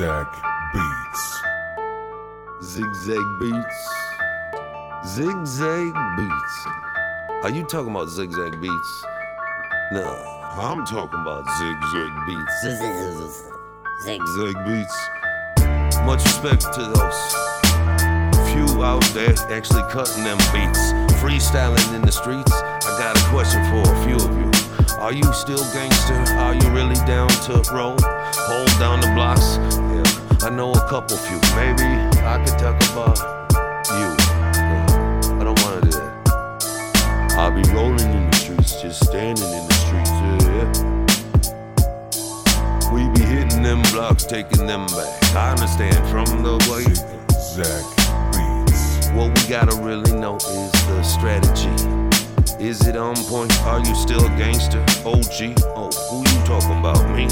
Zigzag Beats. Zigzag Beats. Zigzag Beats. Are you talking about Zigzag Beats? No, I'm talking about Zigzag Beats. Zig. Zig Beats. Much respect to those few out there actually cutting them beats, freestyling in the streets. I got a question for a few of you. Are you still gangster? Are you really down to roll? Hold down the blocks? I know a couple few. Maybe I could talk about you. I don't wanna do that. I'll be rolling in the streets, just standing in the streets. Yeah, yeah. We be hitting them blocks, taking them back. I understand from the way. Zigzag Beats. What we gotta really know is the strategy. Is it on point? Are you still a gangster? OG? Oh, who you talking about? Me?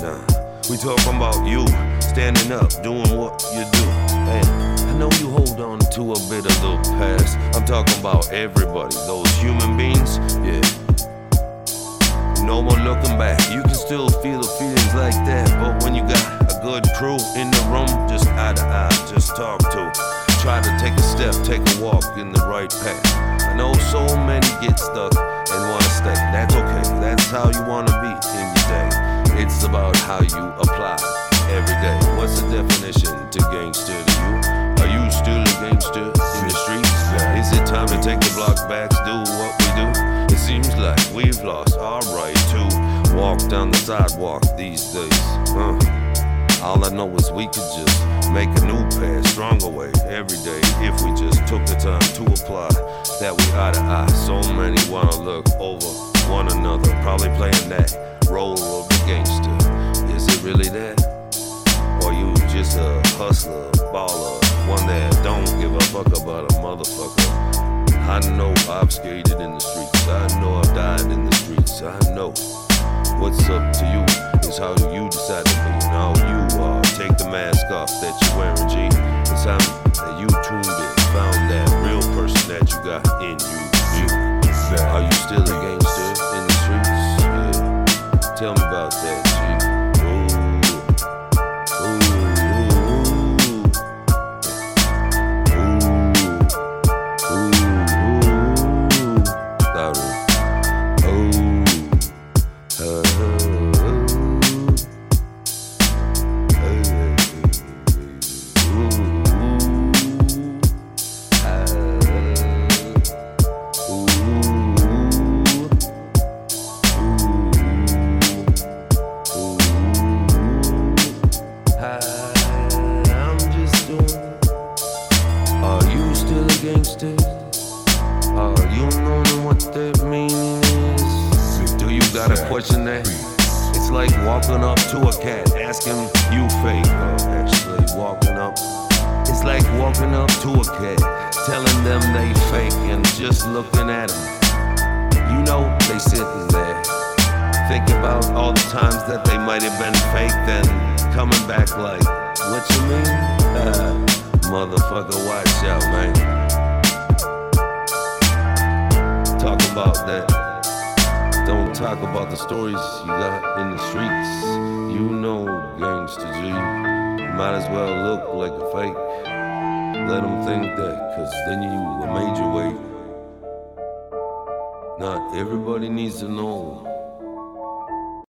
Nah, we talking about you standing up, doing what you do. Hey, I know you hold on to a bit of the past. I'm talking about everybody, those human beings. Yeah. No more looking back. You can still feel the feelings like that. But when you got a good crew in the room, just eye to eye, just talk to. Try to take a step, take a walk in the right path. I know so many get stuck and wanna stay. That's okay. That's how you wanna be in your day. It's about how you apply every day. What's the definition to gangster to you? Are you still a gangster in the streets? Is it time to take the block back, do what we do? It seems like we've lost our right to walk down the sidewalk these days. Uh, all I know is we could just make a new path, stronger way every day if we just took the time to apply that we eye to eye. So many wanna look over one another, probably playing that role of gangster. Is it really that? Or you just a hustler, baller, one that don't give a fuck about a motherfucker? I know I've skated in the streets. I know I've died in the streets. I know what's up to you is how you decide to be. Now you are. Take the mask off that you're wearing, G. It's time that you tuned in, found that real person that you got in you. G. Are you still a gangster still a gangster? Are you knowing what that meaning is? Do you got a question that? It's like walking up to a cat, asking you fake, actually walking up. It's like walking up to a cat, telling them they fake, and just looking at them. You know they sitting there, thinking about all the times that they might have been fake, then coming back like, what you mean? Uh, motherfucker, watch out, man. Talk about the stories you got in the streets. You know, gangsta G. Might as well look like a fake. Let them think that, cause then you a major weight. Not everybody needs to know